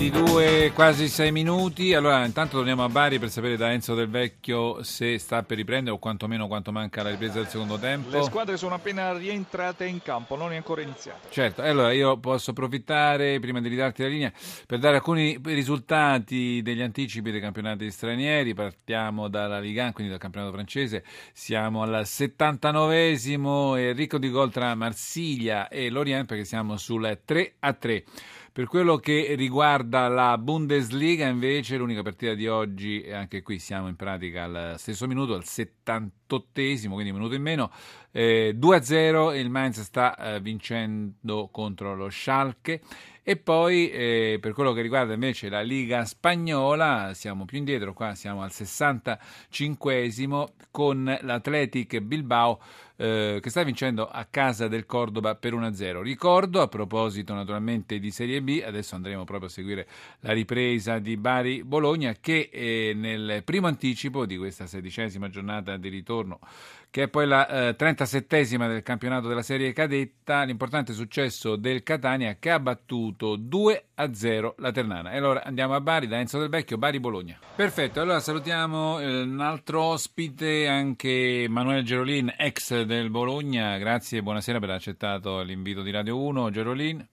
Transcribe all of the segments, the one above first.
22, quasi 6 minuti. Allora, intanto torniamo a Bari per sapere da Enzo Del Vecchio se sta per riprendere o quantomeno quanto manca la ripresa del secondo tempo. Le squadre sono appena rientrate in campo, non è ancora iniziata. Certo, allora io posso approfittare prima di ridarti la linea per dare alcuni risultati degli anticipi dei campionati stranieri. Partiamo dalla Liga 1, quindi dal campionato francese. Siamo al 79esimo e ricco di gol tra Marsiglia e Lorient perché siamo sul 3 a 3. Per quello che riguarda la Bundesliga, invece, l'unica partita di oggi, anche qui siamo in pratica al stesso minuto, al 78esimo, quindi un minuto in meno, eh, 2-0 il Mainz sta eh, vincendo contro lo Schalke. E poi eh, per quello che riguarda invece la Liga Spagnola, siamo più indietro, qua siamo al 65esimo con l'Athletic Bilbao eh, che sta vincendo a casa del Cordoba per 1-0. Ricordo, a proposito naturalmente di Serie B, adesso andremo proprio a seguire la ripresa di Bari-Bologna che eh, nel primo anticipo di questa sedicesima giornata di ritorno che è poi la eh, 37esima del campionato della serie cadetta, l'importante successo del Catania che ha battuto 2 a 0 la Ternana. E allora andiamo a Bari da Enzo del Vecchio, Bari Bologna. Perfetto, allora salutiamo eh, un altro ospite, anche Manuel Gerolin, ex del Bologna. Grazie e buonasera per aver accettato l'invito di Radio 1. Gerolin.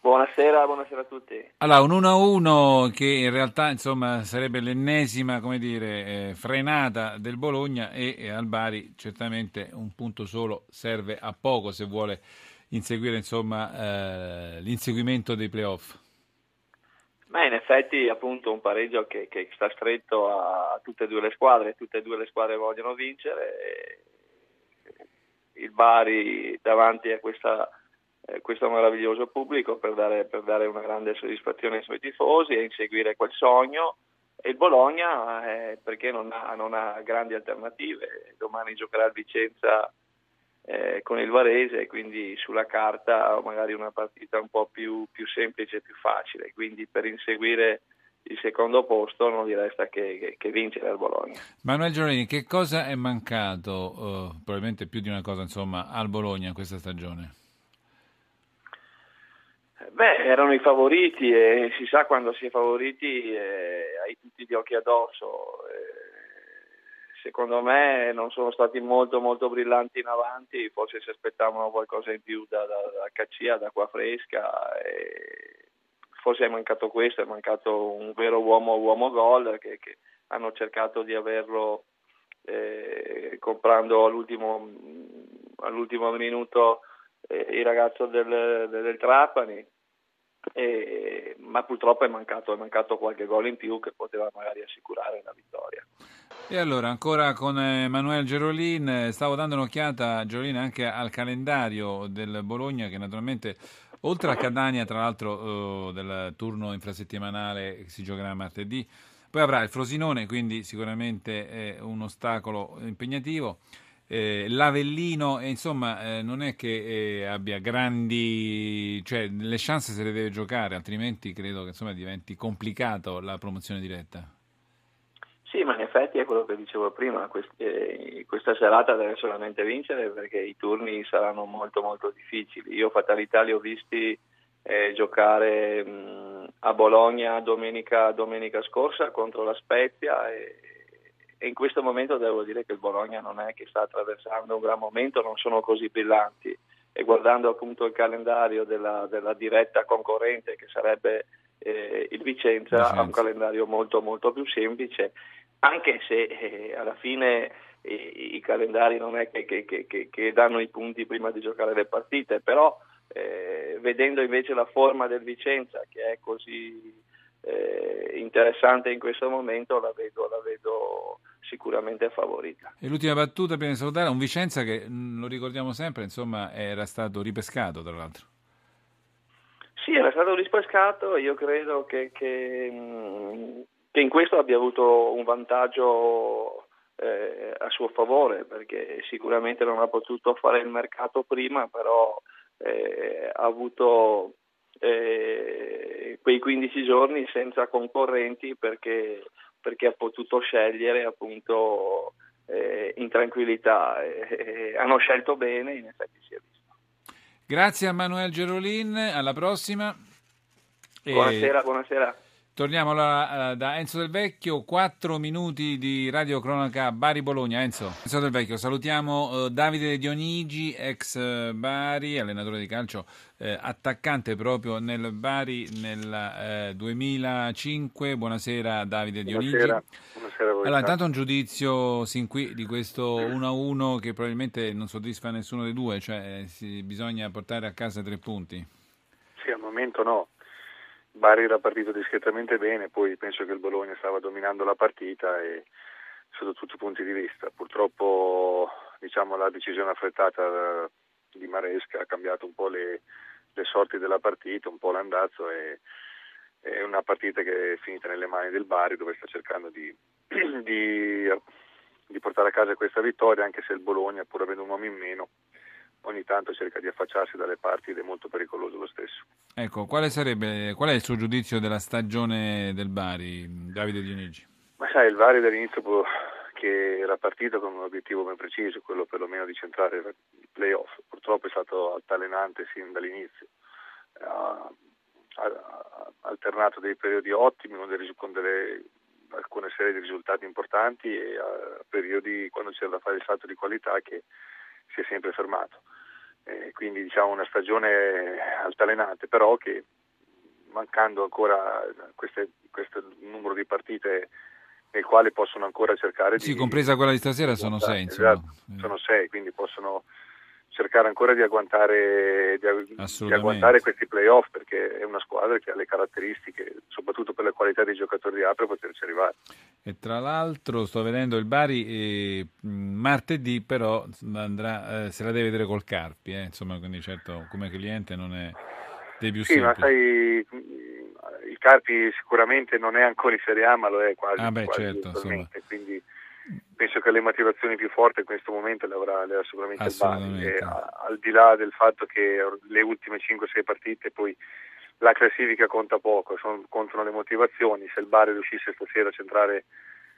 Buonasera, buonasera a tutti. Allora, un 1-1 che in realtà insomma, sarebbe l'ennesima come dire, eh, frenata del Bologna e, e, al Bari certamente un punto solo serve a poco se vuole inseguire insomma, eh, l'inseguimento dei playoff. Ma in effetti appunto un pareggio che, che, sta stretto a tutte e due le squadre, tutte e due le squadre vogliono vincere. Il Bari davanti a questa eh, questo meraviglioso pubblico per dare, per dare, una grande soddisfazione ai suoi tifosi e inseguire quel sogno. E il Bologna, eh, perché non ha, non ha, grandi alternative, domani giocherà il Vicenza eh, con il Varese, quindi sulla carta magari una partita un po' più, più semplice e più facile, quindi per inseguire il secondo posto non gli resta che, che, che vincere al Bologna. Manuel Giolini, che cosa è mancato, uh, probabilmente più di una cosa, insomma, al Bologna questa stagione? Beh, erano i favoriti e si sa quando si è favoriti eh, hai tutti gli occhi addosso. Secondo me non sono stati molto molto brillanti in avanti, forse si aspettavano qualcosa in più da, da, da Caccia, da qua fresca. Eh, forse è mancato questo, è mancato un vero uomo, uomo gol che, che hanno cercato di averlo eh, comprando all'ultimo, all'ultimo minuto eh, il ragazzo del, del, del Trapani e, ma purtroppo è mancato, è mancato qualche gol in più che poteva magari assicurare la vittoria. E allora, ancora con Emanuele Gerolin, eh, stavo dando un'occhiata, Gerolin, anche al calendario del Bologna che naturalmente, oltre a Catania, tra l'altro uh, del turno infrasettimanale che si giocherà martedì, poi avrà il Frosinone, quindi sicuramente è un ostacolo impegnativo eh, l'Avellino, e insomma, eh, non è che eh, abbia grandi, cioè le chance se le deve giocare, altrimenti credo che insomma, diventi complicato la promozione diretta. Sì, ma in effetti è quello che dicevo prima, quest- eh, questa serata deve solamente vincere perché i turni saranno molto molto difficili. Io fatalità li ho visti eh, giocare mh, a Bologna domenica, domenica, scorsa contro la Spezia e, e in questo momento devo dire che il Bologna non è che sta attraversando un gran momento, non sono così brillanti. E guardando appunto il calendario della, della diretta concorrente che sarebbe eh, il Vicenza, Vicenza, ha un calendario molto molto più semplice, anche se eh, alla fine eh, i calendari non è che, che, che, che, danno i punti prima di giocare le partite, però eh, vedendo invece la forma del Vicenza che è così eh, interessante in questo momento la vedo, la vedo sicuramente favorita. E l'ultima battuta prima di salutare, un Vicenza che mm, lo ricordiamo sempre, insomma, era stato ripescato tra l'altro. Sì, era stato ripescato, io credo che, che, mm, che in questo abbia avuto un vantaggio eh, a suo favore perché sicuramente non ha potuto fare il mercato prima, però eh, ha avuto eh, quei 15 giorni senza concorrenti perché, perché ha potuto scegliere appunto eh, in tranquillità. hanno scelto bene, in effetti si è visto. Grazie a Manuel Gerolin, alla prossima. Buonasera, buonasera. Torniamo allora eh, da Enzo Del Vecchio, 4 minuti di Radio Cronaca Bari-Bologna. Enzo. Enzo Del Vecchio, salutiamo eh, Davide Dionigi, ex eh, Bari, allenatore di calcio, eh, attaccante proprio nel Bari nel 2005. Buonasera Davide Dionigi. Buonasera, Buonasera a voi. Allora, intanto un giudizio sin qui di questo 1-1 che probabilmente non soddisfa nessuno dei due, cioè si, bisogna portare a casa tre punti. Sì, al momento no Bari era partito discretamente bene, poi penso che il Bologna stava dominando la partita e sotto tutti i punti di vista. Purtroppo diciamo, la decisione affrettata di Maresca ha cambiato un po' le, le sorti della partita, un po' l'andazzo e è una partita che è finita nelle mani del Bari dove sta cercando di, di, di portare a casa questa vittoria anche se il Bologna pur avendo un uomo in meno ogni tanto cerca di affacciarsi dalle parti ed è molto pericoloso lo stesso. Ecco, quale sarebbe, qual è il suo giudizio della stagione del Bari, Davide Dionigi? Ma sai, il Bari dall'inizio che era partito con un obiettivo ben preciso, quello perlomeno di centrare i playoff, purtroppo è stato altalenante sin dall'inizio. Ha, ha alternato dei periodi ottimi con delle, alcune serie di risultati importanti e a periodi quando c'era da fare il salto di qualità che si è sempre fermato. Eh, quindi diciamo una stagione altalenante, però che mancando ancora queste, questo numero di partite nel quale possono ancora cercare sì, di... Sì, compresa quella di stasera sono sei. Esatto, sono sei, quindi possono cercare ancora di agguantare, di, di agguantare questi playoff perché è una squadra che ha le caratteristiche, soprattutto per la qualità dei giocatori di A per poterci arrivare. E tra l'altro sto vedendo il Bari eh, martedì però andrà, eh, se la deve vedere col Carpi, eh, insomma quindi certo come cliente non è dei più sì, semplici. ma sai il Carpi sicuramente non è ancora in Serie A ma lo è quasi, ah beh, quasi certo, quindi penso che le motivazioni più forti in questo momento le avrà, le avrà sicuramente il Bari. E, al di là del fatto che le ultime 5-6 partite poi la classifica conta poco, sono, contano le motivazioni. Se il Bari riuscisse stasera a centrare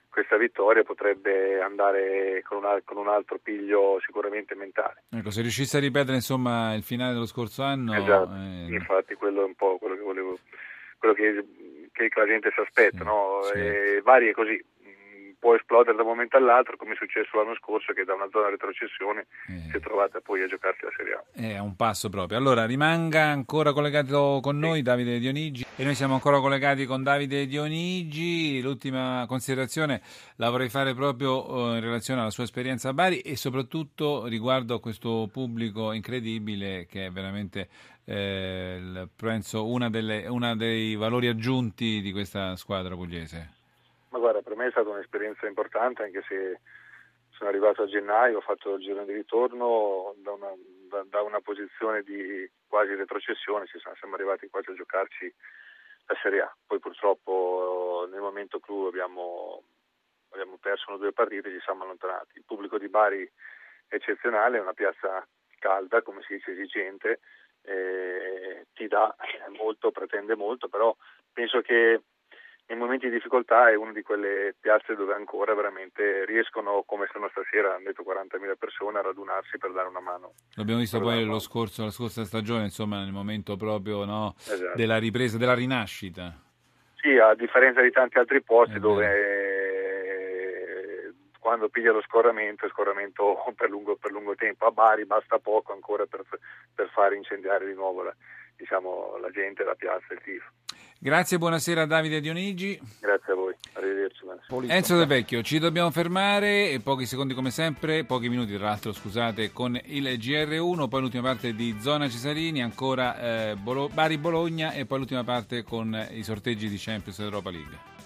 questa vittoria potrebbe andare con un, con un, altro piglio sicuramente mentale. Ecco, se riuscisse a ripetere insomma il finale dello scorso anno... Esatto, eh... infatti quello è un po' quello che volevo, quello che, che la gente si aspetta, sì, no? Sì. E Bari è così, può esplodere da un momento all'altro, come è successo l'anno scorso, che da una zona retrocessione eh. si è trovata poi a giocarsi la Serie A. È un passo proprio. Allora, rimanga ancora collegato con noi Davide Dionigi e noi siamo ancora collegati con Davide Dionigi. L'ultima considerazione la vorrei fare proprio eh, in relazione alla sua esperienza a Bari e soprattutto riguardo a questo pubblico incredibile che è veramente eh, penso una, delle, una dei valori aggiunti di questa squadra pugliese. Ma guarda, per me è stata un'esperienza importante anche se sono arrivato a gennaio, ho fatto il giro di ritorno da una, da, da una posizione di quasi retrocessione, ci siamo, siamo arrivati quasi a giocarci la Serie A. Poi purtroppo nel momento clou abbiamo, abbiamo perso due partite e ci siamo allontanati. Il pubblico di Bari è eccezionale, è una piazza calda, come si dice, esigente, eh, ti dà molto, pretende molto, però penso che nei momenti di difficoltà è una di quelle piazze dove ancora veramente riescono, come stanno stasera, hanno detto 40.000 persone, a radunarsi per dare una mano. L'abbiamo visto poi lo scorso, la scorsa stagione, insomma, nel momento proprio no, esatto. della ripresa, della rinascita. Sì, a differenza di tanti altri posti dove eh, quando piglia lo scorramento, il scorramento per lungo, per lungo, tempo. A Bari basta poco ancora per, per fare incendiare di nuovo la, diciamo, la gente, la piazza, il tifo. Grazie, buonasera Davide Dionigi. Grazie a voi, arrivederci. Enzo Del Vecchio, ci dobbiamo fermare, pochi secondi come sempre, pochi minuti tra l'altro scusate, con il GR1, poi l'ultima parte di Zona Cesarini, ancora eh, Bari-Bologna e poi l'ultima parte con i sorteggi di Champions Europa League.